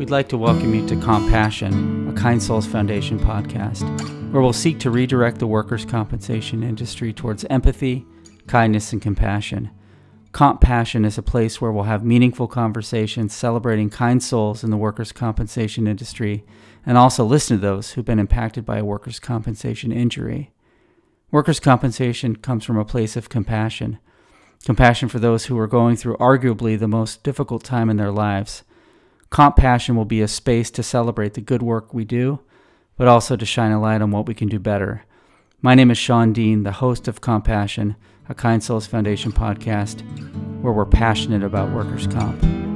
we'd like to welcome you to Compassion, a Kind Souls Foundation podcast, where we'll seek to redirect the workers' compensation industry towards empathy, kindness, and compassion. Compassion is a place where we'll have meaningful conversations celebrating kind souls in the workers' compensation industry and also listen to those who've been impacted by a workers' compensation injury. Workers' compensation comes from a place of compassion compassion for those who are going through arguably the most difficult time in their lives. Compassion will be a space to celebrate the good work we do, but also to shine a light on what we can do better. My name is Shawn Deane, the host of Compassion, a Kind Souls Foundation podcast, where we're passionate about workers' comp.